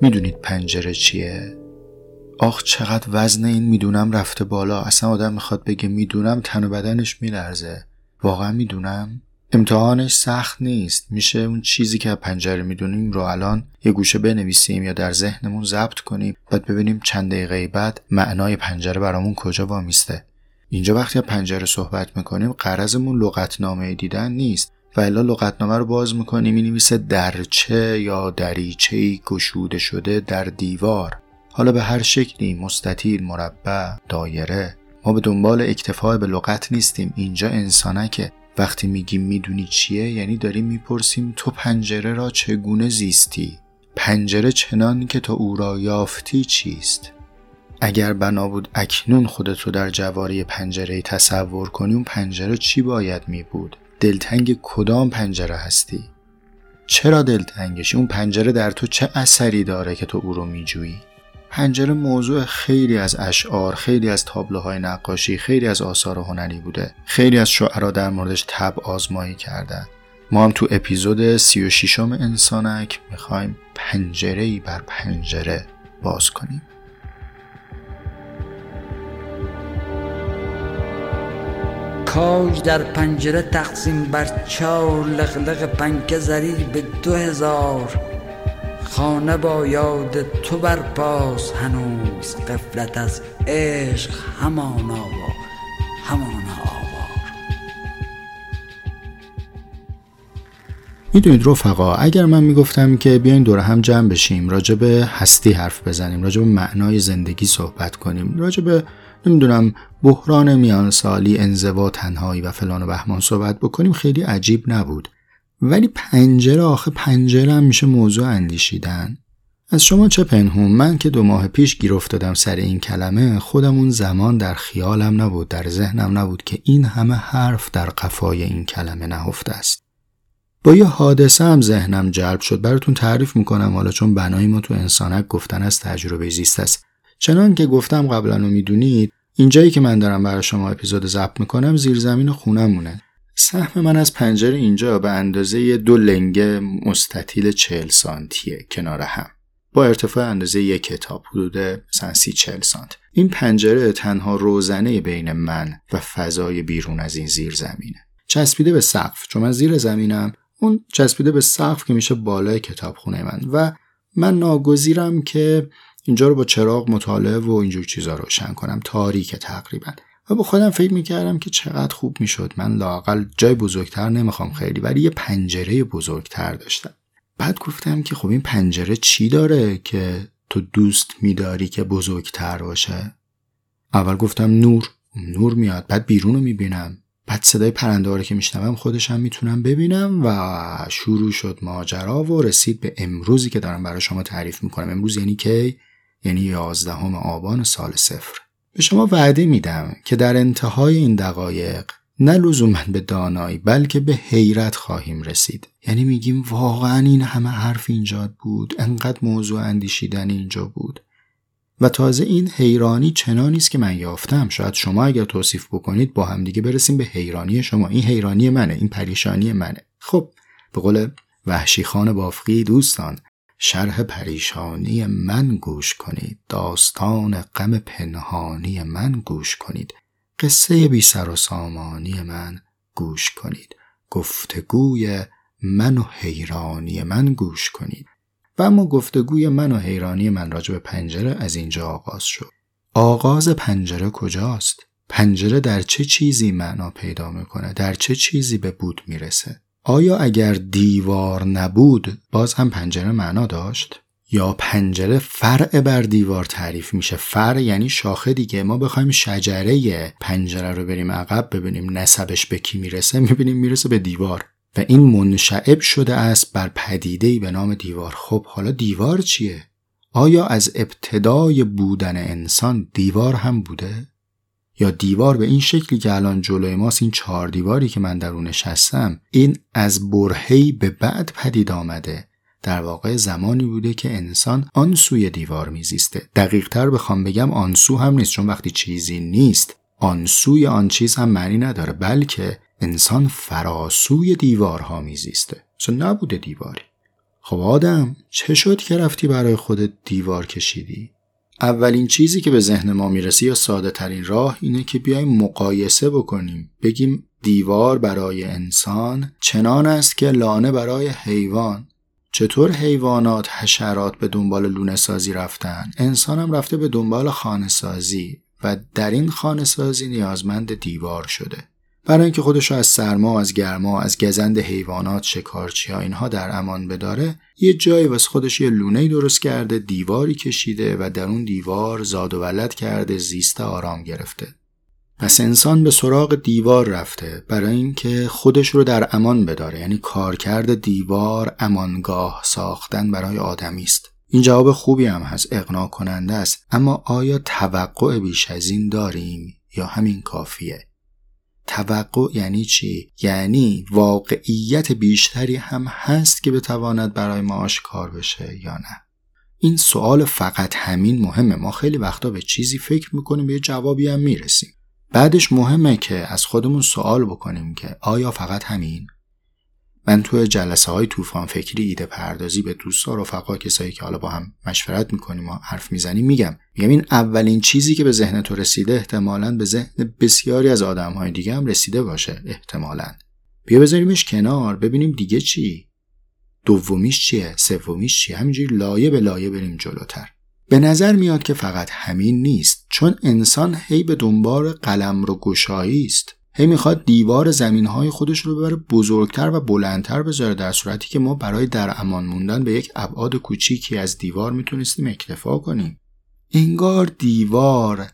می‌دونید پنجره چیه؟ آخ چقدر وزن این می‌دونم رفته بالا. اصلا آدم می‌خواد بگه می‌دونم تن و بدنش میلرزه. واقعا می‌دونم. امتحانش سخت نیست. میشه اون چیزی که پنجره می‌دونیم رو الان یه گوشه بنویسیم یا در ذهنمون ضبط کنیم. بعد ببینیم چند دقیقه بعد معنای پنجره برامون کجا وامیسته. اینجا وقتی پنجره صحبت می‌کنیم قرضمون لغتنامه دیدن نیست. و الا لغتنامه رو باز می‌کنیم می‌نویسه درچه یا دریچه گشوده شده در دیوار. حالا به هر شکلی مستطیل مربع دایره. ما به دنبال اکتفای به لغت نیستیم. اینجا انسانکه. وقتی میگیم می‌دونی چیه یعنی داریم می‌پرسیم تو پنجره را چگونه زیستی؟ پنجره چنان که تو او را یافتی چیست؟ اگر بنا بود اکنون خودت رو در جواری پنجره تصور کنی اون پنجره چی باید می بود؟ دلتنگ کدام پنجره هستی؟ چرا دلتنگشی؟ اون پنجره در تو چه اثری داره که تو او رو میجویی؟ پنجره موضوع خیلی از اشعار، خیلی از تابلوهای نقاشی، خیلی از آثار هنری بوده. خیلی از شعرا در موردش تب آزمایی کردن. ما هم تو اپیزود 36 م انسانک می‌خوایم پنجره بر پنجره باز کنیم. کاج در پنجره تقسیم بر چار لغلق پنکه زری به دو هزار. خانه با یاد تو برپاس هنوز قفلت از عشق همان آوا همان آوار. می‌دونید رفقا اگر من می‌گفتم که بیاین دور هم جمع بشیم راجع هستی حرف بزنیم راجع به معنای زندگی صحبت کنیم راجع به نمی‌دونم بحران میان سالی انزوا تنهایی و فلان و بهمان صحبت بکنیم خیلی عجیب نبود. ولی پنجره آخه پنجره هم میشه موضوع اندیشیدن. از شما چه پنهون؟ من که دو ماه پیش گیر افتادم سر این کلمه خودم اون زمان در خیالم نبود در ذهنم نبود که این همه حرف در قفای این کلمه نهفته است. با یه حادثه هم ذهنم جلب شد. براتون تعریف می‌کنم حالا چون بنای ما تو انسانک گفتن از تجربه زیست است. چنان که گفتم قبلا رو می‌دونید اینجایی که من دارم برای شما اپیزود ضبط می‌کنم زیرزمین خونمونه. سهم من از پنجره اینجا به اندازه دو لنگه مستطیل چهل سانتیه کنار هم. با ارتفاع اندازه یک کتاب حدود مثلا سی چهل سانت. این پنجره تنها روزنه بین من و فضای بیرون از این زیر زمینه. چسبیده به سقف. چون من زیر زمینم اون چسبیده به سقف که میشه بالای کتابخونه من. و من ناگزیرم که اینجا رو با چراغ مطالعه و اینجور چیزا روشن کنم. تاریک تقریبا. و با خودم فکر می‌کردم که چقدر خوب می‌شد. من لاقل جای بزرگتر نمی‌خوام خیلی ولی یه پنجره بزرگتر داشتم. بعد گفتم که خب این پنجره چی داره که تو دوست میداری که بزرگتر باشه؟ اول گفتم نور. نور میاد. بعد بیرون رو می‌بینم. بعد صدای پرنده رو که میشنوم خودشم می‌تونم ببینم و شروع شد ماجرا و رسید به امروزی که دارم برای شما تعریف می‌کنم. امروز یعنی کی؟ یعنی یازدهم آبان سال صفر. به شما وعده میدم که در انتهای این دقایق نه لزوما به دانایی بلکه به حیرت خواهیم رسید. یعنی میگیم واقعا این همه حرف اینجا بود انقدر موضوع اندیشیدن اینجا بود. و تازه این حیرانی چنانی است که من یافتم. شاید شما اگر توصیف بکنید با همدیگه برسیم به حیرانی شما. این حیرانی منه این پریشانی منه. خب به قول وحشی خان بافقی دوستان شرح پریشانی من گوش کنید. داستان غم پنهانی من گوش کنید. قصه بی سر و سامانی من گوش کنید. گفتگوی من و حیرانی من گوش کنید. و اما گفتگوی من و حیرانی من راجع به پنجره از اینجا آغاز شد. آغاز پنجره کجاست؟ پنجره در چه چیزی معنا پیدا می‌کنه در چه چیزی به بود می‌رسه؟ آیا اگر دیوار نبود باز هم پنجره معنا داشت؟ یا پنجره فرع بر دیوار تعریف میشه؟ فرع یعنی شاخه دیگه. ما بخوایم شجره پنجره رو بریم عقب ببینیم نسبش به کی می‌رسه. می‌بینیم می‌رسه به دیوار. و این منشعب شده است بر پدیدهی به نام دیوار. خب حالا دیوار چیه؟ آیا از ابتدای بودن انسان دیوار هم بوده؟ یا دیوار به این شکلی که الان جلوی ماست این چهار دیواری که من در اون نشستم این از برهی به بعد پدید آمده. در واقع زمانی بوده که انسان آن سوی دیوار میزیسته. دقیق تر بخوام بگم آن سو هم نیست چون وقتی چیزی نیست آن سوی آن چیز هم معنی نداره بلکه انسان فراسوی دیوارها میزیسته. چون نبوده دیواری. خب آدم چه شد که رفتی برای خودت دیوار کشیدی؟ اولین چیزی که به ذهن ما می‌رسه یا ساده ترین راه اینه که بیایم مقایسه بکنیم. بگیم دیوار برای انسان چنان است که لانه برای حیوان. چطور حیوانات حشرات به دنبال لونه سازی رفتن؟ انسان هم رفته به دنبال خانه سازی و در این خانه سازی نیازمند دیوار شده. برای اینکه خودش از سرما از گرما از گزند حیوانات شکارچی ها اینها در امان بداره یه جایی واسه خودش یه لونه درست کرده دیواری کشیده و در اون دیوار زاد و ولد کرده زیسته آرام گرفته. پس انسان به سراغ دیوار رفته برای اینکه خودش رو در امان بداره. یعنی کارکرد دیوار امانگاه ساختن برای آدمی است. این جواب خوبی هم هست اقناع کننده است. اما آیا توقع بیش از این داریم یا همین کافیه؟ توقع یعنی چی؟ یعنی واقعیت بیشتری هم هست که بتواند برای ما آشکار بشه یا نه؟ این سوال فقط همین مهمه. ما خیلی وقتا به چیزی فکر می‌کنیم به جوابی هم می‌رسیم. بعدش مهمه که از خودمون سوال بکنیم که آیا فقط همین؟ من تو جلسه های طوفان فکری ایده پردازی به دوستا رفقا کسایی که حالا با هم مشورت می‌کنیم و حرف می‌زنیم میگم. میگم این اولین چیزی که به ذهن تو رسیده احتمالا به ذهن بسیاری از آدم های دیگه هم رسیده باشه احتمالا. بیا بذاریمش کنار ببینیم دیگه چی. دومیش چیه؟ سومیش چیه؟ همینجوری لایه به لایه بریم جلوتر. به نظر میاد که فقط همین نیست چون انسان هی به دنبال قلم رو گشایی است هی می‌خواد دیوار زمین های خودش رو ببره بزرگتر و بلندتر بذاره در صورتی که ما برای در امان موندن به یک ابعاد کوچیکی از دیوار می‌تونستیم اکتفا کنیم. انگار دیوار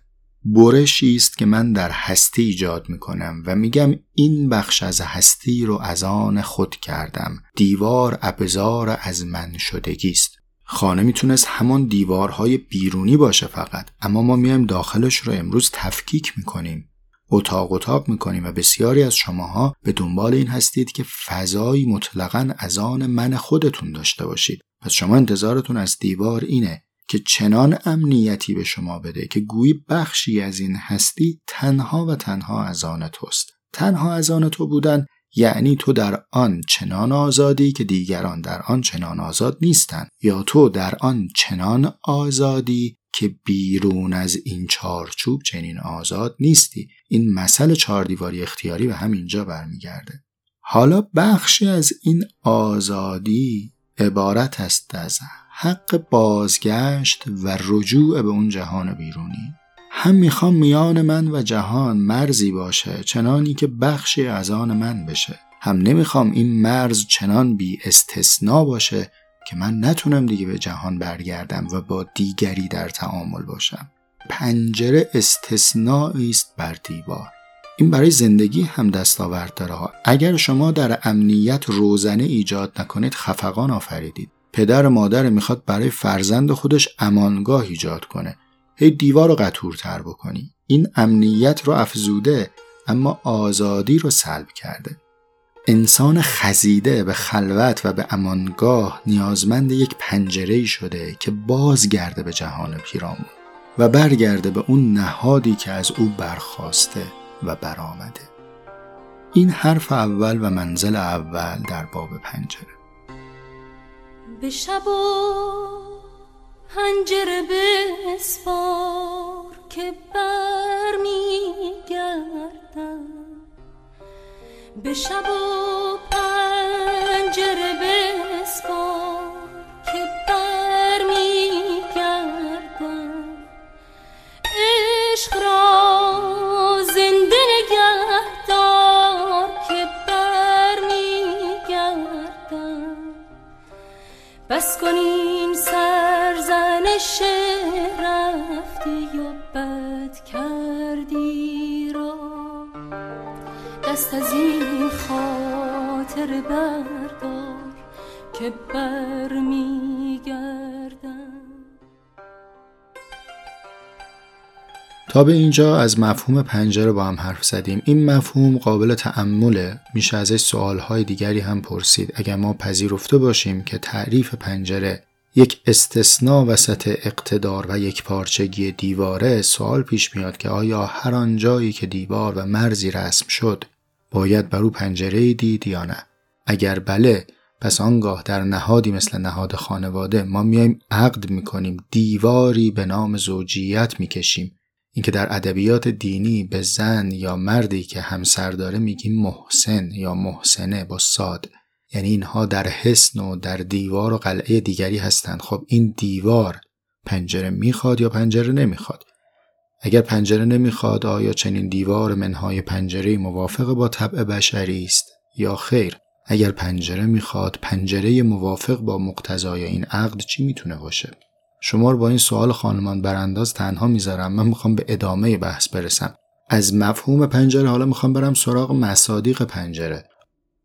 برشی است که من در هستی ایجاد می‌کنم و میگم این بخش از هستی رو از آن خود کردم. دیوار ابزار از من شدگی است. خانه می‌تونست همان دیوارهای بیرونی باشه فقط اما ما میایم داخلش رو امروز تفکیک می‌کنیم. اتاق اتاق می‌کنیم و بسیاری از شماها به دنبال این هستید که فضایی مطلقا از آن من خودتون داشته باشید. پس شما انتظارتون از دیوار اینه که چنان امنیتی به شما بده که گویی بخشی از این هستی تنها و تنها از آن توست. تنها از آن تو بودن یعنی تو در آن چنان آزادی که دیگران در آن چنان آزاد نیستند یا تو در آن چنان آزادی که بیرون از این چارچوب چنین آزاد نیستی. این مسئله چهار دیواری اختیاری به همینجا برمیگرده. حالا بخشی از این آزادی عبارت است از حق بازگشت و رجوع به اون جهان بیرونی. هم می‌خوام میان من و جهان مرزی باشه چنانی که بخشی از آن من بشه. هم نمی‌خوام این مرز چنان بی استثنا باشه که من نتونم دیگه به جهان برگردم و با دیگری در تعامل باشم. پنجره استثنایی است بر دیوار. این برای زندگی هم دستاورد داره اگر شما در امنیت روزنه ایجاد نکنید خفقان آفریدید. پدر و مادر می‌خواد برای فرزند خودش امانگاه ایجاد کنه. هی دیوار رو قطورتر بکنی. این امنیت رو افزوده اما آزادی رو سلب کرده. انسان خزیده به خلوت و به امانگاه نیازمند یک پنجره شده که بازگرده به جهان پیرامون. و برگرده به اون نهادی که از او برخواسته و برآمده. این حرف اول و منزل اول در باب پنجره. به شب و پنجره بسپار که برمیگردم. به شب و پنجره بسپار تا به اینجا از مفهوم پنجره با هم حرف زدیم. این مفهوم قابل تعمله میشه ازش سوالهای دیگری هم پرسید. اگر ما پذیرفته باشیم که تعریف پنجره یک استثناء وسط اقتدار و یک پارچگی دیواره سوال پیش میاد که آیا هر آن جایی که دیوار و مرزی رسم شد باید بر او پنجره دید یا نه؟ اگر بله پس آنگاه در نهادی مثل نهاد خانواده ما میایم عقد می‌کنیم. دیواری به نام زوجیت می‌کشیم. اینکه در ادبیات دینی به زن یا مردی که همسر داره میگیم محسن یا محسنه با ساد. یعنی اینها در حسن و در دیوار و قلعه دیگری هستند. خب این دیوار پنجره می‌خواد یا پنجره نمی‌خواد؟ اگر پنجره نمی‌خواد آیا چنین دیوار منهای پنجره موافق با طبع بشری است یا خیر؟ اگر پنجره می‌خواد پنجره موافق با مقتضای این عقد چی می‌تونه باشه؟ شما رو با این سوال خانمان برانداز تنها می‌ذارم. من می‌خوام به ادامه بحث برسم. از مفهوم پنجره حالا می‌خوام برم سراغ مصادیق پنجره.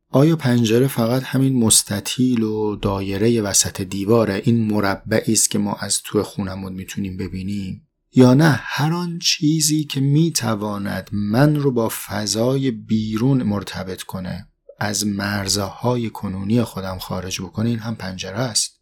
آیا پنجره فقط همین مستطیل و دایره وسط دیواره این مربعی است که ما از تو خونمون می‌تونیم ببینیم؟ یا نه هر آن چیزی که می‌تواند من رو با فضای بیرون مرتبط کنه از مرزهای کنونی خودم خارج بکنه این هم پنجره است.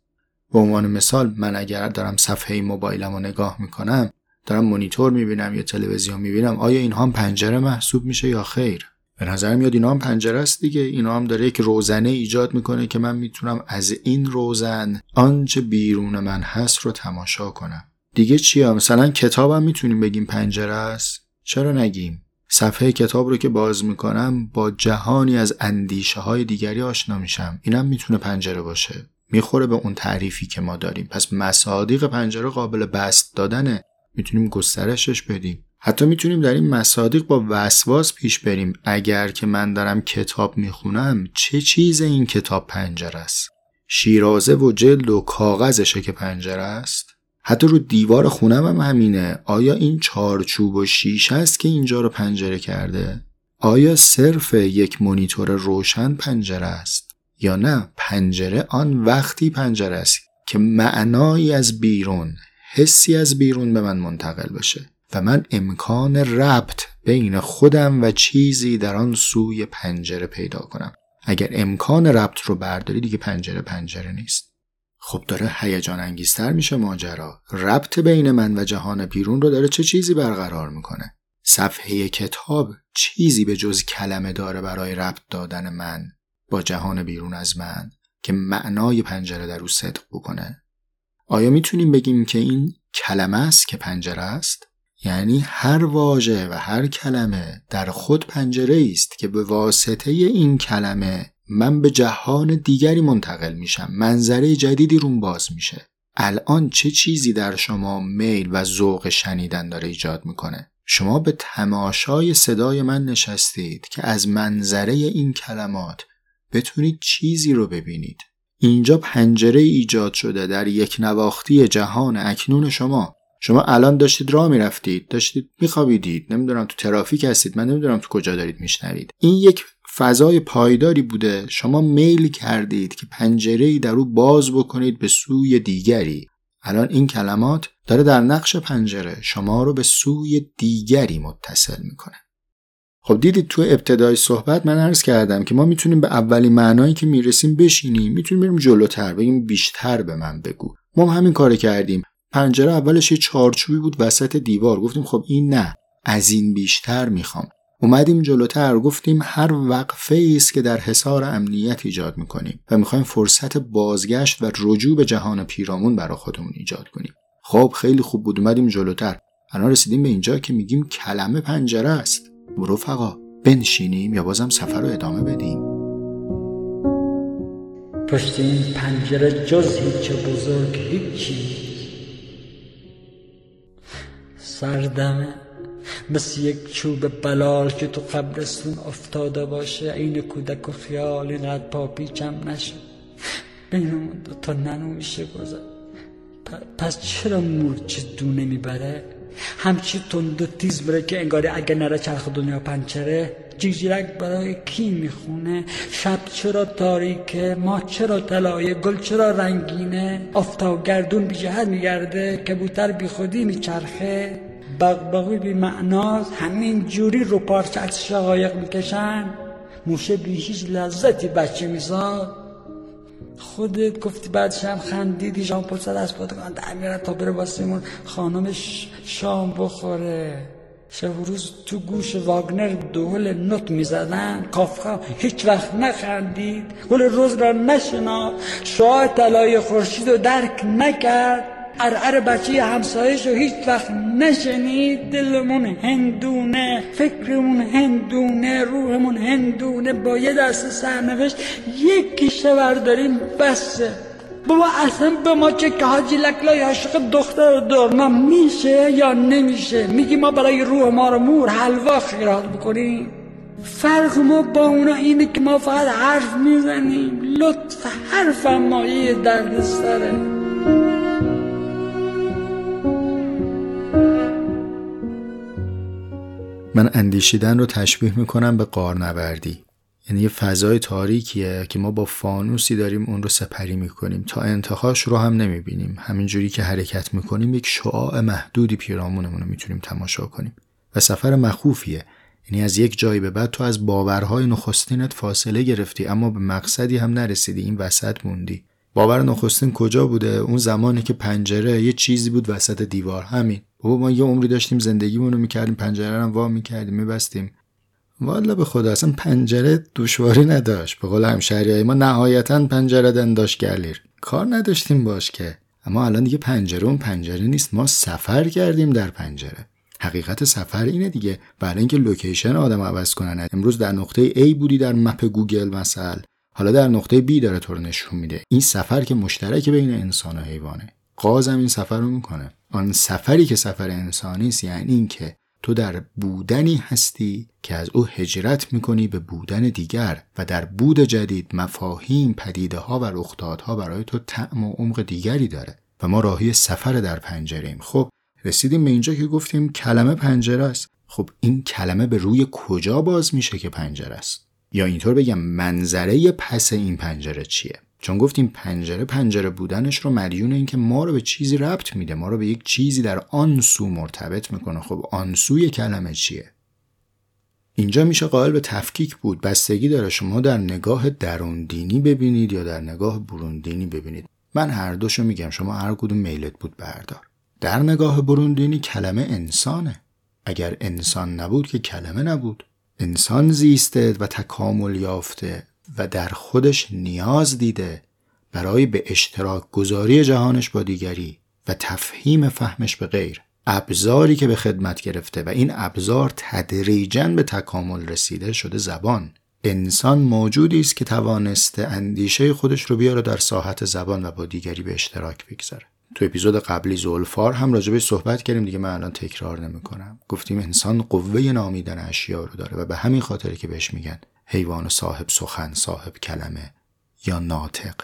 به عنوان مثال من اگر دارم صفحه موبایلم رو نگاه می‌کنم دارم مونیتور می‌بینم یا تلویزیون می‌بینم آیا اینها هم پنجره محسوب میشه یا خیر؟ به نظر میاد اینا هم پنجره است دیگه. اینا هم داره یک روزنه ایجاد می‌کنه که من می‌تونم از این روزن آنچه بیرون من هست رو تماشا کنم. دیگه چیه مثلا کتابم می‌تونیم بگیم پنجره است. چرا نگیم؟ صفحه کتاب رو که باز می‌کنم با جهانی از اندیشه های دیگری آشنا میشم. اینم می‌تونه پنجره باشه. می‌خوره به اون تعریفی که ما داریم. پس مصادیق پنجره قابل بست دادنه. می‌تونیم گسترشش بدیم. حتی می‌تونیم در این مصادیق با وسواس پیش بریم. اگر که من دارم کتاب می‌خونم چه چیز این کتاب پنجره است؟ شیرازه و جلد و کاغذشه که پنجره است؟ حتی رو دیوار خونم هم همینه. آیا این چارچوب و شیشه است که اینجا رو پنجره کرده؟ آیا صرف یک مونیتور روشن پنجره است؟ یا نه پنجره آن وقتی پنجره است که معنایی از بیرون حسی از بیرون به من منتقل بشه و من امکان ربط بین خودم و چیزی در آن سوی پنجره پیدا کنم. اگر امکان ربط رو برداری دیگه پنجره پنجره نیست. خب داره هیجان انگیزتر میشه ماجرا. ربط بین من و جهان بیرون رو داره چه چیزی برقرار می‌کنه؟ صفحه کتاب چیزی به جز کلمه داره برای ربط دادن من؟ با جهان بیرون از من که معنای پنجره در او صدق بکنه. آیا می‌تونیم بگیم که این کلمه است که پنجره است؟ یعنی هر واژه و هر کلمه در خود پنجره است که به واسطه این کلمه من به جهان دیگری منتقل میشم منظره جدیدی روم باز میشه. الان چه چیزی در شما میل و ذوق شنیدن داره ایجاد می‌کنه؟ شما به تماشای صدای من نشستید که از منظره این کلمات بتونید چیزی رو ببینید. اینجا پنجره ایجاد شده در یک نواختی جهان اکنون شما. شما الان داشتید راه می‌رفتید داشتید میخوابیدید. نمی‌دونم تو ترافیک هستید من نمی‌دونم تو کجا دارید میشنوید. این یک فضای پایداری بوده. شما میل کردید که پنجره در او باز بکنید به سوی دیگری. الان این کلمات داره در نقش پنجره شما رو به سوی دیگری متصل می‌کنه. خب دیدید تو ابتدای صحبت من عرض کردم که ما می‌تونیم به اولین معنایی که می‌رسیم بشینیم. می‌تونیم بریم جلوتر بگیم بیشتر به من بگو. ما هم همین کار کردیم. پنجره اولش یه چارچوبی بود وسط دیوار. گفتیم خب این نه از این بیشتر می‌خوام. اومدیم جلوتر گفتیم هر وقفه است که در حصار امنیت ایجاد می‌کنیم و می‌خوایم فرصت بازگشت و رجوع به جهان پیرامون برای خودمون ایجاد کنیم. خب خیلی خوب بود اومدیم جلوتر. الان رسیدیم به اینجا که میگیم کلمه پنجره است. رفقا بنشینیم یا بازم سفر رو ادامه بدیم. پشت این پنجره جز هیچ بزرگ هیچی. سردمه. مثل یک چوب بلال که تو قبرستون افتاده باشه عین کودک و خیال اینقدر پاپیچم نشه. بینمون دوتا ننو میشه گذر پس چرا مورچه دونه می‌بره؟ همچی تند و تیز بره که انگاری اگه نره چرخ دنیا پنچره. جیجیرک برای کی می‌خونه؟ شب چرا تاریکه؟ ما چرا طلایه؟ گل چرا رنگینه؟ آفتاب گردون بی جهت میگرده کبوتر بی خودی میچرخه. بغبغوی بی معناز همین جوری رو پارچه از شقایق می‌کشن. موشه بی هیچ لذتی بچه میزاد خودت گفتی بعدش هم خندیدی جان پل از پادگان در تا بره واسمون خانمش شام بخوره. شب روز تو گوش واگنر دول نوت می‌زدن. کافکا هیچ وقت نخندید. گل روز را نشنا شاه طلای خورشید رو درک نکرد. ارعر بچه همسایش رو هیچ وقت نشنید دلمون هندونه فکرمون هندونه روحمون هندونه با یه دست سرنوشت یک شور داریم بسه. بابا اصلا به ما چه که حاجی لکلای عاشق دختر دارنا میشه یا نمیشه؟ میگی ما برای روح ما رو مور حلوا خیرات بکنیم؟ فرق ما با اونا اینه که ما فقط حرف می‌زنیم. لطف حرف مایه درد سره. من اندیشیدن رو تشبیه می‌کنم به قارنوردی. یعنی یه فضای تاریکیه که ما با فانوسی داریم اون رو سپری می‌کنیم. تا انتهاش رو هم نمی‌بینیم. همینجوری که حرکت می‌کنیم یک شعاع محدودی پیرامونمون رو می‌تونیم تماشا کنیم. و سفر مخوفیه. یعنی از یک جایی به بعد تو از باورهای نخستینت فاصله گرفتی اما به مقصدی هم نرسیدی. این وسط موندی. باور نخستین کجا بوده؟ اون زمانی که پنجره یه چیزی بود وسط دیوار. همین. بابا ما یه عمری داشتیم زندگیمون رو می‌کردیم پنجره رو وا می‌کردیم میبستیم. والا به خدا اصلا پنجره دشواری نداشت. به قول همشهری ما نهایتا پنجره‌دن داش گلیر. کار نداشتیم باهاش که. اما الان دیگه پنجره اون پنجره نیست. ما سفر کردیم در پنجره. حقیقت سفر اینه دیگه. برای اینکه location آدم عوض کنن. امروز در نقطه A بودی در map گوگل مثلا. حالا در نقطه B داره تو رو نشون میده. این سفر که مشترک بین انسان و حیوانه. قاز هم این سفر رو می‌کنه. آن سفری که سفر انسانی است یعنی اینکه تو در بودنی هستی که از او هجرت می‌کنی به بودن دیگر و در بود جدید مفاهیم پدیده ها و رخدادها برای تو طعم و عمق دیگری داره و ما راهی سفر در پنجره ایم. خب رسیدیم به اینجا که گفتیم کلمه پنجره است. خب این کلمه به روی کجا باز میشه که پنجره است؟ یا اینطور بگم منظره پس این پنجره چیه؟ چون گفتیم پنجره پنجره بودنش رو مدیون اینکه ما رو به چیزی ربط میده ما رو به یک چیزی در آن سو مرتبط می‌کنه. خب آن سوی کلمه چیه؟ اینجا میشه قائل به تفکیک بود. بستگی داره شما در نگاه درون دینی ببینید یا در نگاه برون دینی ببینید. من هر دوشو میگم شما هر کدوم میلت بود بردار. در نگاه برون دینی کلمه انسانه. اگر انسان نبود که کلمه نبود. انسان زیسته و تکامل یافته و در خودش نیاز دیده برای به اشتراک گذاری جهانش با دیگری و تفهیم فهمش به غیر. ابزاری که به خدمت گرفته و این ابزار تدریجا به تکامل رسیده شده زبان. انسان موجودی است که توانسته اندیشه خودش رو بیاره در ساحت زبان و با دیگری به اشتراک بگذاره. تو اپیزود قبلی زولفار هم راجبش صحبت کردیم دیگه من الان تکرار نمی‌کنم. گفتیم انسان قوه نامیدن اشیا رو داره و به همین خاطر که بهش میگن حیوان صاحب سخن صاحب کلمه یا ناطق.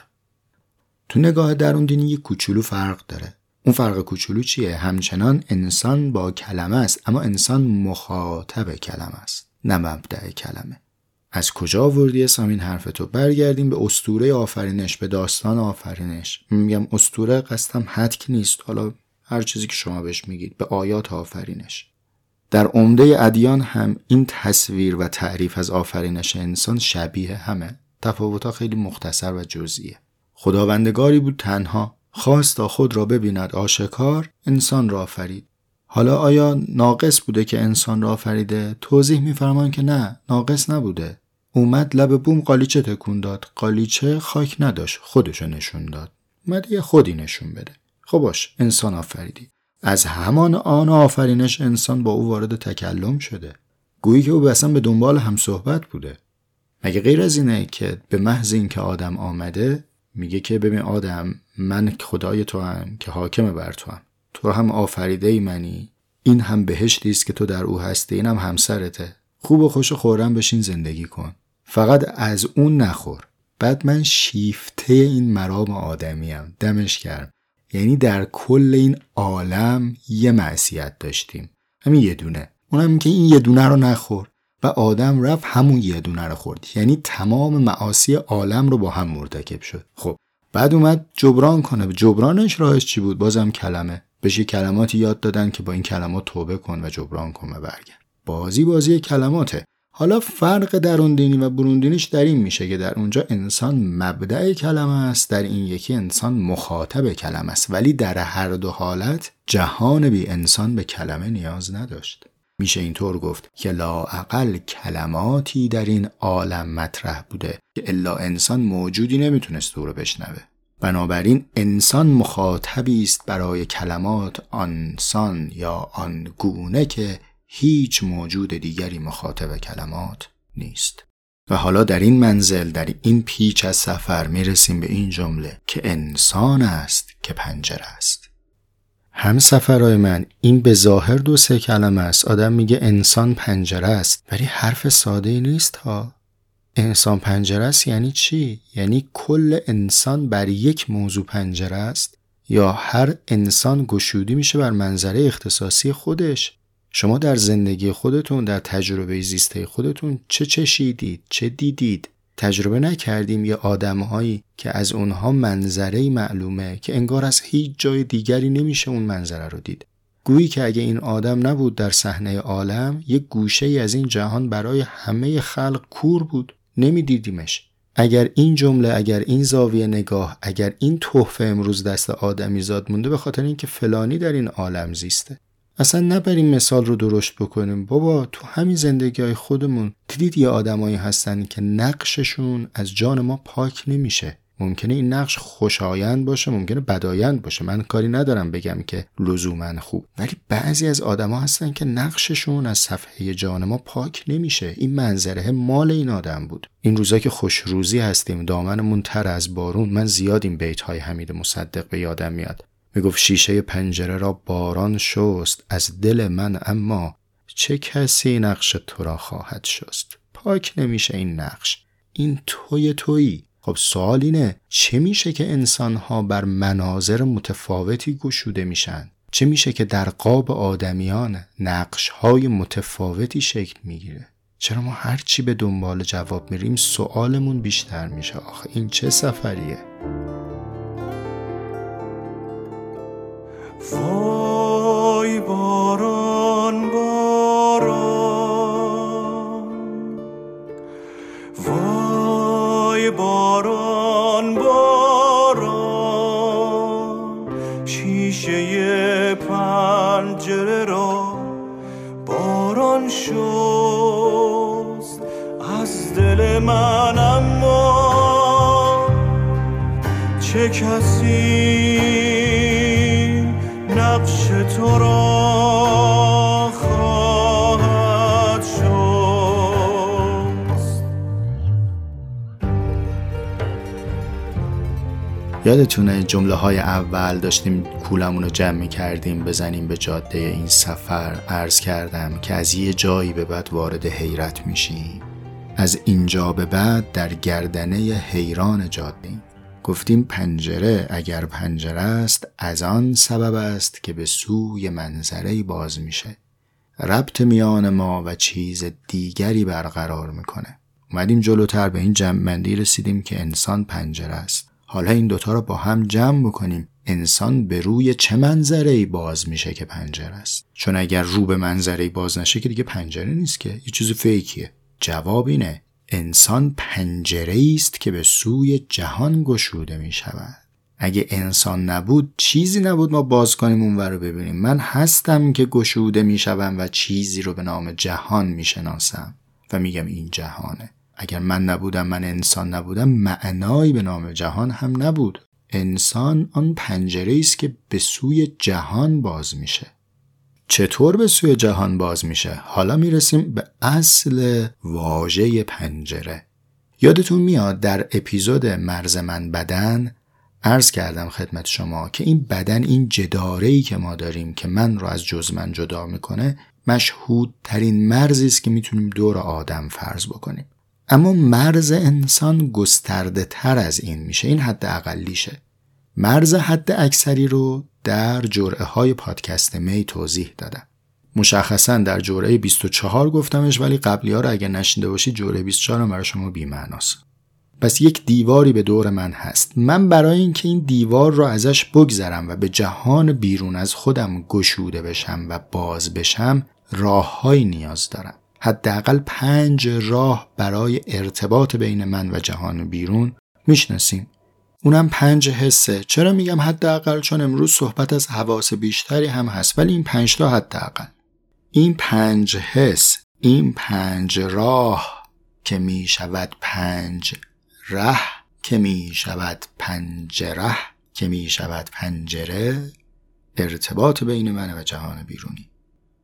تو نگاه درون دینی یک کوچولو فرق داره. اون فرق کوچولو چیه؟ همچنان انسان با کلمه است اما انسان مخاطب کلمه است نه مبدع کلمه. از کجا آوردی اسم این حرف تو؟ برگردیم به استوره آفرینش به داستان آفرینش. میگم استوره قصدم حدک نیست. حالا هر چیزی که شما بهش میگید به آیات آفرینش. در عمده ادیان هم این تصویر و تعریف از آفرینش انسان شبیه همه. تفاوتها خیلی مختصر و جزئیه. خداوندگاری بود تنها. خواست تا خود را ببیند آشکار انسان را آفرید. حالا آیا ناقص بوده که انسان را آفریده؟ توضیح میفرمان که نه ناقص نبوده. اومد لب بوم قالیچه تکون داد. قالیچه خاک نداشت. خودشو نشون داد. یه خودی نشون بده. خب باش انسان آفریدی. از همان آن آفرینش انسان با او وارد تکلم شده. گویی که او اصلا به دنبال هم صحبت بوده. مگه غیر از اینه که به محض اینکه آدم آمده میگه که ببین آدم من خدای تو هم که حاکم بر تو هم تو هم آفریده ای منی. این هم بهشتی است که تو در او هستی. اینم هم همسرته. خوب و خوش و خورم بشین زندگی کن. فقط از اون نخور. بعد من شیفته این مرام آدمیم دمش کرد یعنی در کل این عالم یه معصیت داشتیم. همین یه دونه. اونم که این یه دونه رو نخور. و آدم رفت همون یه دونه رو خورد. یعنی تمام معاصی عالم رو با هم مرتکب شد. خب بعد اومد جبران کنه. جبرانش راهش چی بود؟ بازم کلمه. بهش کلماتی یاد دادن که با این کلمات توبه کن و جبران کن و برگرد. بازی بازی کلماته. حالا فرق دینی و بروندینیش در این میشه که در اونجا انسان مبدع کلمه است در این یکی انسان مخاطب کلمه است. ولی در هر دو حالت جهان بی انسان به کلمه نیاز نداشت. میشه اینطور گفت که لاعقل کلماتی در این عالم مطرح بوده که الا انسان موجودی نمی‌تونست او رو بشنوه. بنابراین انسان مخاطبی است برای کلمات آنسان یا آن گونه که هیچ موجود دیگری مخاطب کلمات نیست. و حالا در این منزل در این پیچ از سفر می‌رسیم به این جمله که انسان است که پنجره است. هم سفرهای من این به ظاهر دو سه کلمه است. آدم میگه انسان پنجره است ولی حرف ساده ای نیست ها. انسان پنجره است یعنی چی؟ یعنی کل انسان بر یک موضوع پنجره است؟ یا هر انسان گشودی میشه بر منظره اختصاصی خودش؟ شما در زندگی خودتون در تجربه زیسته خودتون چه چشیدید چه دیدید؟ تجربه نکردیم یه آدمهایی که از اونها منظره معلومه که انگار از هیچ جای دیگری نمیشه اون منظره رو دید. گویی که اگه این آدم نبود در صحنه عالم یک گوشه ای از این جهان برای همه خلق کور بود. نمیدیدیمش. اگر این جمله اگر این زاویه نگاه اگر این تحفه امروز دست آدمی زاد مونده به خاطر اینکه فلانی در این عالم زیسته. اصلا نبریم مثال رو درشت بکنیم. بابا تو همین زندگی های خودمون دیدید یه آدمایی هستن که نقششون از جان ما پاک نمیشه. ممکنه این نقش خوشایند باشه ممکنه بدایند باشه. من کاری ندارم بگم که لزوما خوب. ولی بعضی از آدما هستن که نقششون از صفحه جان ما پاک نمیشه. این منظره مال این آدم بود. این روزا که خوش روزی هستیم دامنمون تر از بارون. من زیاد این بیت های حمید مصدق به یادم میاد. می‌گفت شیشه پنجره را باران شست از دل من اما چه کسی نقش تو را خواهد شست؟ پاک نمیشه این نقش. این توی تویی. خب سوال اینه چه میشه که انسانها بر مناظر متفاوتی گشوده میشن؟ چه میشه که در قاب آدمیان نقش های متفاوتی شکل می‌گیره؟ چرا ما هرچی به دنبال جواب میریم سوالمون بیشتر میشه؟ آخه این چه سفریه؟ وای باران باران. وای باران باران. شیشه پنجره را باران شست. از دل من اما چه کسی نقش تو را خواهد شست. یادتونه جمله های اول داشتیم کولمون رو جمع می کردیم بزنیم به جاده این سفر. عرض کردم که از یه جایی به بعد وارد حیرت میشیم. از اینجا به بعد در گردنه حیران جاده گفتیم پنجره اگر پنجره است از آن سبب است که به سوی منظره باز میشه. ربط میان ما و چیز دیگری برقرار می‌کنه. اومدیم جلوتر به این جمعمندی رسیدیم که انسان پنجره است. حالا این دوتا رو با هم جمع بکنیم. انسان به روی چه منظره باز میشه که پنجره است؟ چون اگر رو به منظره باز نشه که دیگه پنجره نیست که. یه چیز فیکیه. جواب اینه. انسان پنجره است که به سوی جهان گشوده می شود اگه انسان نبود چیزی نبود ما باز کنیم اون رو ببینیم. من هستم که گشوده می شوم و چیزی رو به نام جهان می شناسم و میگم این جهانه. اگر من نبودم من انسان نبودم معنایی به نام جهان هم نبود. انسان آن پنجره است که به سوی جهان باز میشه. چطور به سوی جهان باز میشه؟ حالا می‌رسیم به اصل واژه پنجره. یادتون میاد در اپیزود مرز من بدن عرض کردم خدمت شما که این بدن این جداره ای که ما داریم که من رو از جز من جدا می‌کنه مشهودترین مرزی است که می‌تونیم دور آدم فرض بکنیم. اما مرز انسان گسترده تر از این میشه این حد اقلیشه مرز حد اکثری رو در جرعه های پادکست می توضیح دادم. مشخصا در جرعه 24 گفتمش ولی قبلی ها رو اگر نشنده باشید جرعه 24 هم برای شما بیمعناست. پس یک دیواری به دور من هست. من برای اینکه این دیوار رو ازش بگذرم و به جهان بیرون از خودم گشوده بشم و باز بشم راههایی نیاز دارم. حداقل پنج راه برای ارتباط بین من و جهان بیرون. می‌شناسیم اونم پنج حسه. چرا میگم حداقل؟ چون امروز صحبت از حواس بیشتری هم هست ولی این پنج تا حداقل. این پنج حس این پنج راه که می شود پنج ره که می شود پنجره که می شود پنجره ارتباط بین من و جهان بیرونی.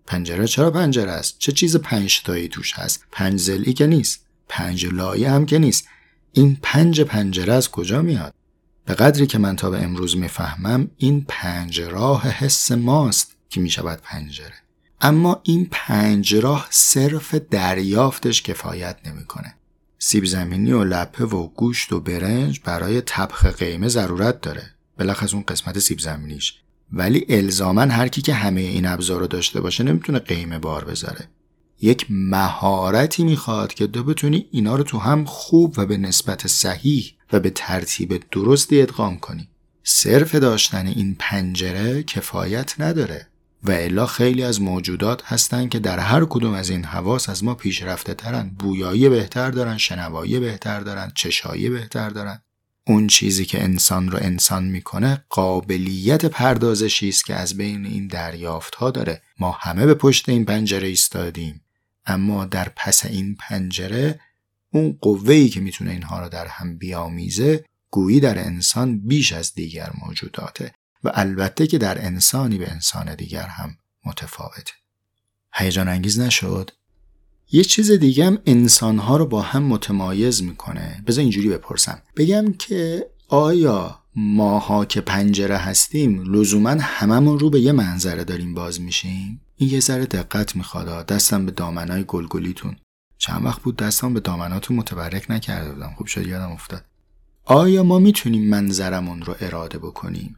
پنجره چرا پنجره است؟ چه چیز پنج تایی توش هست؟ پنج زلی که نیست. پنج لایه هم که نیست. این پنج پنجره از کجا میاد؟ به قدری که من تا به امروز می‌فهمم این پنج راه حس ماست که می‌شود پنجره. اما این پنج راه صرف دریافتش کفایت نمی‌کنه. سیب زمینی و لپه و گوشت و برنج برای طبخ قیمه ضرورت داره. بلخص اون قسمت سیب زمینیش. ولی الزامن هر کی که همه این ابزار رو داشته باشه نمی‌تونه قیمه بار بذاره. یک مهارتی می‌خواد که تو بتونی اینا رو تو هم خوب و به نسبت صحیح و به ترتیب درستی ادغام کنی. صرف داشتن این پنجره کفایت نداره. و الا خیلی از موجودات هستند که در هر کدوم از این حواس از ما پیشرفته ترن. بویایی بهتر دارن شنوایی بهتر دارن چشایی بهتر دارن. اون چیزی که انسان رو انسان می‌کنه قابلیت پردازشی است که از بین این دریافت ها داره. ما همه به پشت این پنجره ایستادیم. اما در پس این پنجره اون قوه‌ای که می‌تونه اینها رو در هم بیامیزه گویی در انسان بیش از دیگر موجوداته. و البته که در انسانی به انسان دیگر هم متفاوته. هیجان انگیز نشد؟ یه چیز دیگه هم انسانها رو با هم متمایز می‌کنه. بذار اینجوری بپرسم. بگم که آیا ماها که پنجره هستیم لزوما هممون رو به یه منظره داریم باز میشیم؟ این یه ذره دقت می‌خواد. دستم به دامنای گلگلیتون. چند وقت بود دستم به دامناتون متبرک نکرده بودم. خوب شد یادم افتاد. آیا ما می‌تونیم منظرمون رو اراده بکنیم؟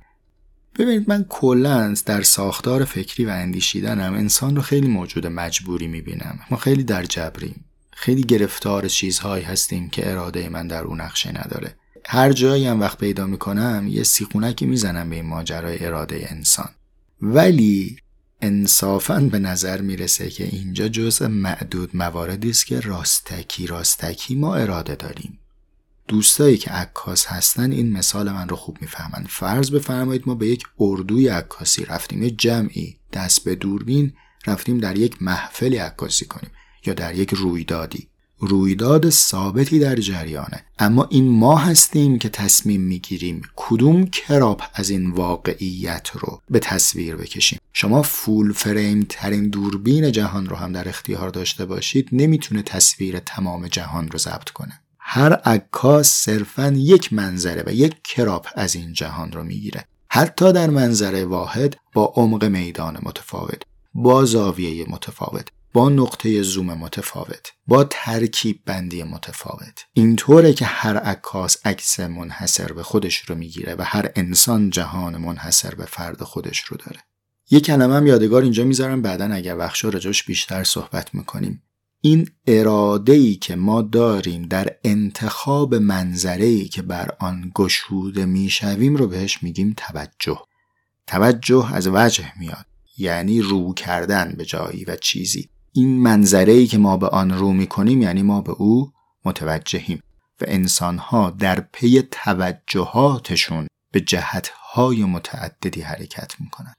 ببینید من کلا در ساختار فکری و اندیشیدنم انسان رو خیلی موجود مجبوری می‌بینم. ما خیلی در جبریم. خیلی گرفتار چیزهایی هستیم که اراده من در اون نقشه نداره. هر جایی هم وقت پیدا می‌کنم یه سیخونکی می‌زنم به این ماجرای اراده انسان. ولی انصافا به نظر می‌رسه که اینجا جزء معدود مواردی است که راستکی راستکی ما اراده داریم. دوستایی که عکاس هستن این مثال من رو خوب می‌فهمن. فرض بفرمایید ما به یک اردوی عکاسی رفتیم یه جمعی دست به دوربین رفتیم در یک محفلی عکاسی کنیم یا در یک رویدادی. رویداد ثابتی در جریانه. اما این ما هستیم که تصمیم می‌گیریم کدوم کراپ از این واقعیت رو به تصویر بکشیم. شما فول فریم ترین دوربین جهان رو هم در اختیار داشته باشید نمی‌تونه تصویر تمام جهان رو ضبط کنه. هر عکاس صرفا یک منظره و یک کراپ از این جهان رو می‌گیره. حتی در منظره واحد با عمق میدان متفاوت با زاویه متفاوت با نقطه زوم متفاوت با ترکیب بندی متفاوت. اینطوره که هر عکاس عکس منحصر به خودش رو می‌گیره و هر انسان جهان منحصر به فرد خودش رو داره. یه کلمه هم یادگار اینجا می‌ذارم بعدا اگر وقت راجعش بیشتر صحبت می‌کنیم. این اراده ای که ما داریم در انتخاب منظره ای که بر آن گشوده می‌شویم رو بهش میگیم توجه. توجه از وجه میاد یعنی رو کردن به جایی و چیزی. این منظره ای که ما به آن رو می‌کنیم یعنی ما به او متوجهیم و انسانها در پی توجهاتشون به جهتهای متعددی حرکت می‌کنن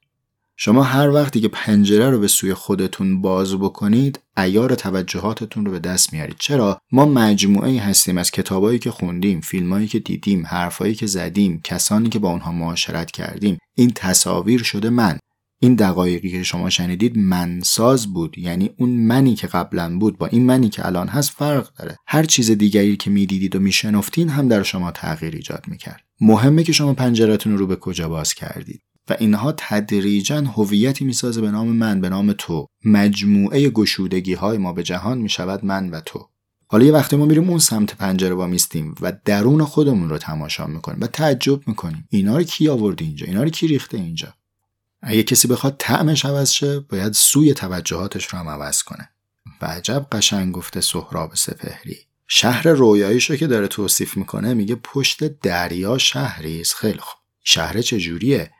شما هر وقتی که پنجره رو به سوی خودتون باز بکنید ایار توجهاتتون رو به دست میارید. چرا؟ ما مجموعه ای هستیم از کتابایی که خوندیم فیلمایی که دیدیم حرفایی که زدیم کسانی که با اونها معاشرت کردیم. این تصاویر شده من. این دقایقی که شما شنیدید منساز بود. یعنی اون منی که قبلا بود. با این منی که الان هست فرق داره. هر چیز دیگری که می‌دیدید و میشنفتین هم در شما تغییر ایجاد می‌کرد. مهمه که شما پنجرتون رو به کجا باز کردید. و اینها تدریجا هویتی می‌سازه به نام من به نام تو. مجموعه گشودگی های ما به جهان می‌شود من و تو. حالا یه وقتی ما میریم اون سمت پنجره با میستیم و درون خودمون رو تماشا می‌کنیم و تعجب می‌کنیم. اینا رو کی آورده اینجا؟ اینا رو کی ریخته اینجا؟ اگه کسی بخواد طعمش عوض شه باید سوی توجهاتش رو هم عوض کنه. و عجب قشنگ گفته سهراب سپهری. شهر رویاییشو که داره توصیف می‌کنه میگه پشت دریا شهری است خیلی خوب. شهر چجوریه؟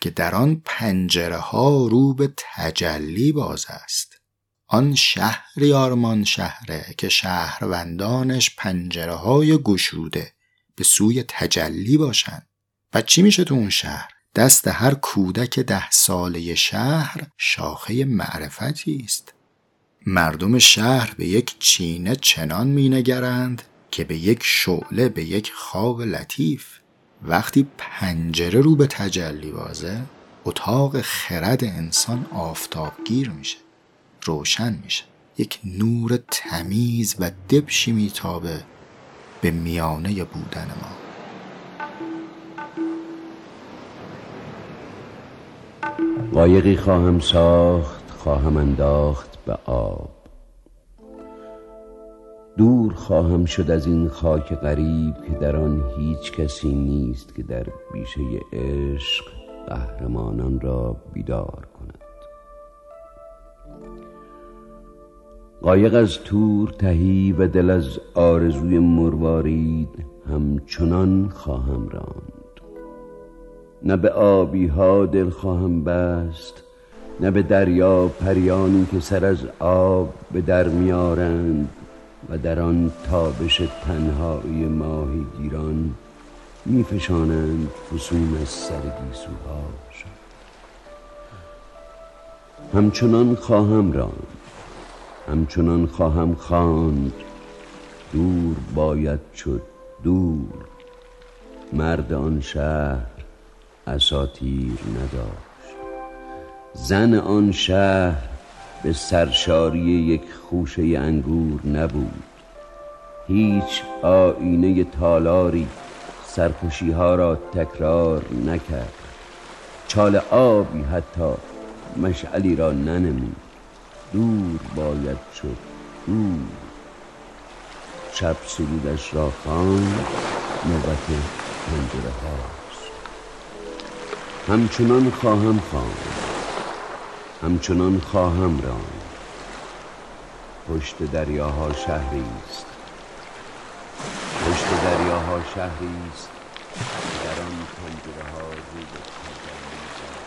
که در آن پنجره ها رو به تجلی باز است. آن شهری آرمان شهره که شهروندانش پنجره های گشوده به سوی تجلی باشند. و چی میشه تو اون شهر؟ دست هر کودک ده ساله شهر شاخه معرفتی است. مردم شهر به یک چینه چنان مینگرند که به یک شعله به یک خواب لطیف. وقتی پنجره رو به تجلی بازه اتاق خرد انسان آفتابگیر میشه روشن میشه. یک نور تمیز و دبشی میتابه به میانه بودن ما. قایقی خواهم ساخت خواهم انداخت به آب. دور خواهم شد از این خاک غریب که در آن هیچ کسی نیست که در بیشه عشق قهرمانان را بیدار کند. قایق از تور تهی و دل از آرزوی مروارید همچنان خواهم راند. نه به آبی ها دل خواهم بست نه به دریا پریانی که سر از آب به در میارند و در آن تابش تنهایی گیران میفشانند فسون از سر گیسوهاشان همچنان خواهم راند همچنان خواهم خواند. دور باید شد دور مرد آن شهر اساتیر نداشت. زن آن شهر به سرشاری یک خوشه انگور نبود. هیچ آینه تالاری سرخوشی ها را تکرار نکرد. چال آبی حتی مشعلی را ننمود. دور باید شد دور. شب سرودش را خواند نوبت پنجره هاست. همچنان خواهم خواند. همچنان خواهم راند. پشت دریاها شهری است. پشت دریاها شهری است. در آن پنجره ها رو به تجلی زد.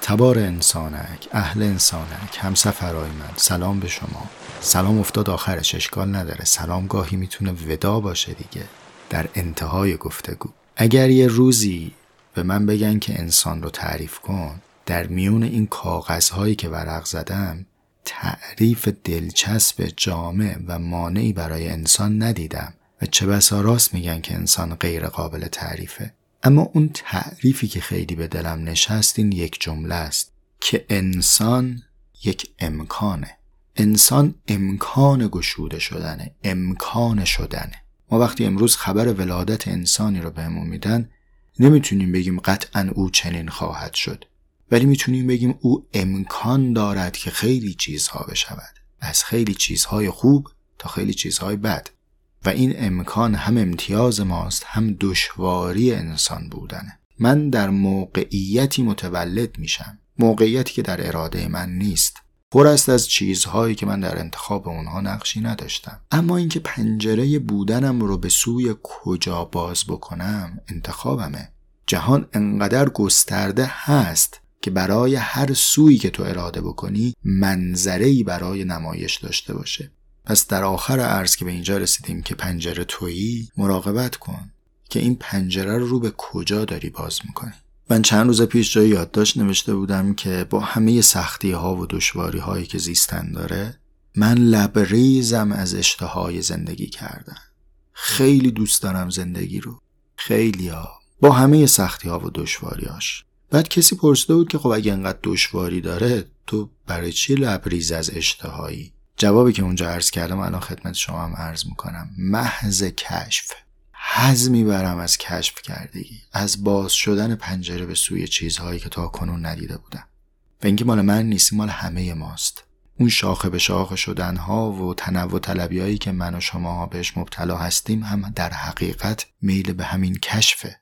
تبار انسانک اهل انسانک همسفرهای من سلام به شما. سلام افتاد آخرش اشکال نداره. سلام گاهی می‌تونه ودا باشه دیگه. در انتهای گفتگو. اگر یه روزی به من بگن که انسان رو تعریف کن در میون این کاغذهایی که ورق زدم تعریف دلچسب جامع و مانعی برای انسان ندیدم و چه بسا راست میگن که انسان غیر قابل تعریفه. اما اون تعریفی که خیلی به دلم نشست این یک جمله است که انسان یک امکانه. انسان امکان گشوده شدنه امکان شدنه. ما وقتی امروز خبر ولادت انسانی رو بهمون میدن نمی‌تونیم بگیم قطعا او چنین خواهد شد. ولی می‌تونیم بگیم او امکان دارد که خیلی چیزها بشود. از خیلی چیزهای خوب تا خیلی چیزهای بد. و این امکان هم امتیاز ماست هم دشواری انسان بودنه. من در موقعیتی متولد میشم. موقعیتی که در اراده من نیست. پر است از چیزهایی که من در انتخاب اونها نقشی نداشتم. اما اینکه پنجره بودنم رو به سوی کجا باز بکنم انتخابمه. جهان انقدر گسترده هست که برای هر سویی که تو اراده بکنی منظره‌ای برای نمایش داشته باشه. پس در آخر عرض که به اینجا رسیدیم که پنجره تویی مراقبت کن که این پنجره رو رو به کجا داری باز می‌کنی. من چند روز پیش جای یادداشت نوشته بودم که با همه سختی ها و دشواری هایی که زیستن داره من لبریزم از اشتهای زندگی کردن. خیلی دوست دارم زندگی رو. خیلی ها با همه سختی ها و دشواریاش بعد کسی پرسیده بود که خب اگه انقدر دشواری داره تو برای چی لبریز از اشتهایی؟ جوابی که اونجا عرض کردم الان خدمت شما هم عرض می‌کنم. محض کشف. حز می‌برم از کشف کردگی از باز شدن پنجره به سوی چیزهایی که تا کنون ندیده بودم. و اینکه مال من نیست مال همه ماست. اون شاخه به شاخه شدن ها و تنوع طلبی هایی که من و شما بهش مبتلا هستیم هم در حقیقت میل به همین کشفه.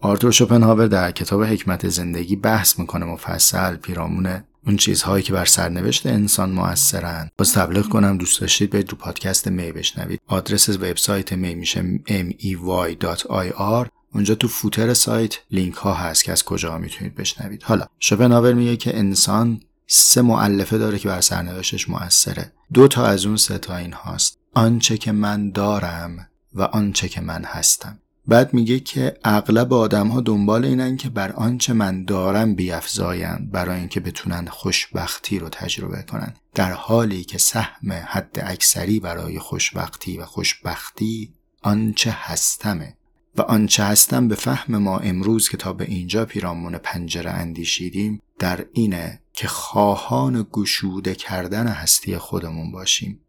آرتور شوپنهاور در کتاب حکمت زندگی بحث می‌کنه مفصل پیرامون اون چیزهایی که بر سرنوشت انسان موثرن. باز تبلیغ کنم دوست داشتید برید تو پادکست می بشنوید. آدرس وبسایت می میشه mey.ir اونجا تو فوتر سایت لینک ها هست که از کجا می‌تونید بشنوید. حالا شوپنهاور میگه که انسان سه معلفه داره که بر سرنوشتش موثره. دو تا از اون سه تا این هاست آنچه که من دارم و آنچه که من هستم. بعد میگه که اغلب آدم ها دنبال اینن که بر آنچه من دارم بیافزایند برای اینکه بتونن خوشبختی رو تجربه کنن. در حالی که سهم حد اکثری برای خوشبختی و خوشبختی آنچه هستمه و آنچه هستم به فهم ما امروز که تا به اینجا پیرامون پنجره اندیشیدیم در اینه که خواهان گشوده کردن هستی خودمون باشیم.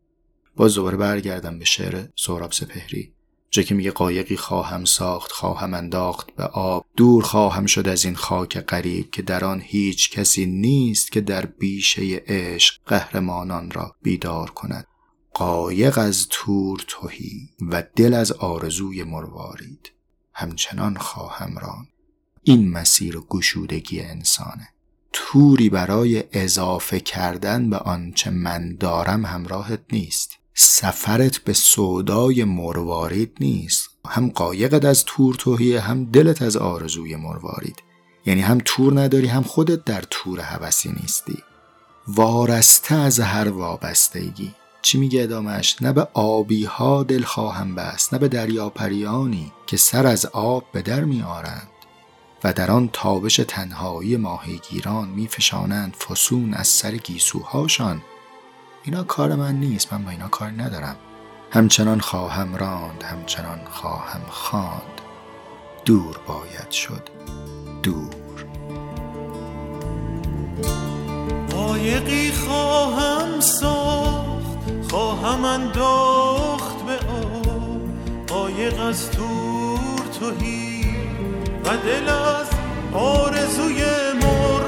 باز دوباره برگردم به شعر سهراب سپهری. جا که میگه قایقی خواهم ساخت خواهم انداخت به آب. دور خواهم شد از این خاک غریب که در آن هیچ کسی نیست که در بیشه عشق قهرمانان را بیدار کند. قایق از تور توهی و دل از آرزوی مروارید. همچنان خواهم ران این مسیر گشودگی انسانه. توری برای اضافه کردن به آنچه من دارم همراهت نیست. سفرت به سودای مروارید نیست. هم قایقت از تور توهیه هم دلت از آرزوی مروارید. یعنی هم تور نداری هم خودت در تور هوسی نیستی. وارسته از هر وابستگی. چی میگه ادامش نه به آبی ها دل خواهم بست نه به دریا پریانی که سر از آب به در میآرند. و در آن تابش تنهایی ماهیگیران میفشانند فسون از سر گیسوهاشان. اینا کار من نیست من با اینا کار ندارم. همچنان خواهم راند همچنان خواهم خواند. دور باید شد دور. قایقی خواهم ساخت خواهم انداخت به آب قایق از تور توهی و دل از آرزوی مرواری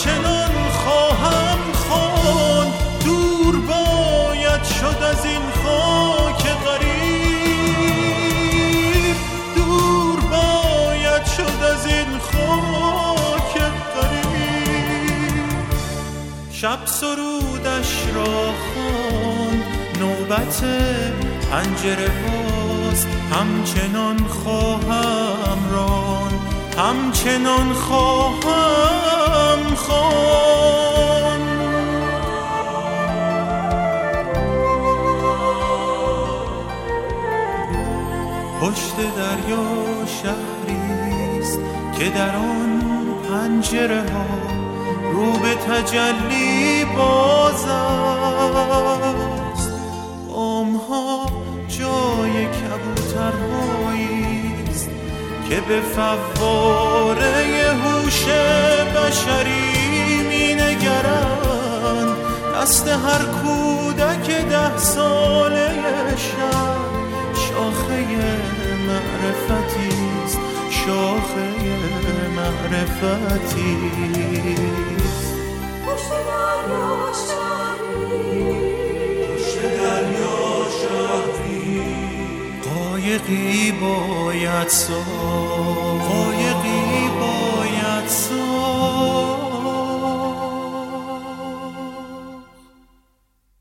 همچنان خواهم خواند دور باید شد از این خاک غریب. دور باید شد از این خاک غریب. شب سرودش را خواند نوبت پنجره باز همچنان خواهم ران همچنان خواهم خوان پشت دریا شهریست که در آن پنجره ها رو به تجلی باز است. ها جای کبوترهاییست که به فواره هوش بشری می نگرند دست هر کودک ده ساله شب شاخه معرفتیست شاخه معرفتیست پشت دریا شهری قایقی باید ساخت. قایقی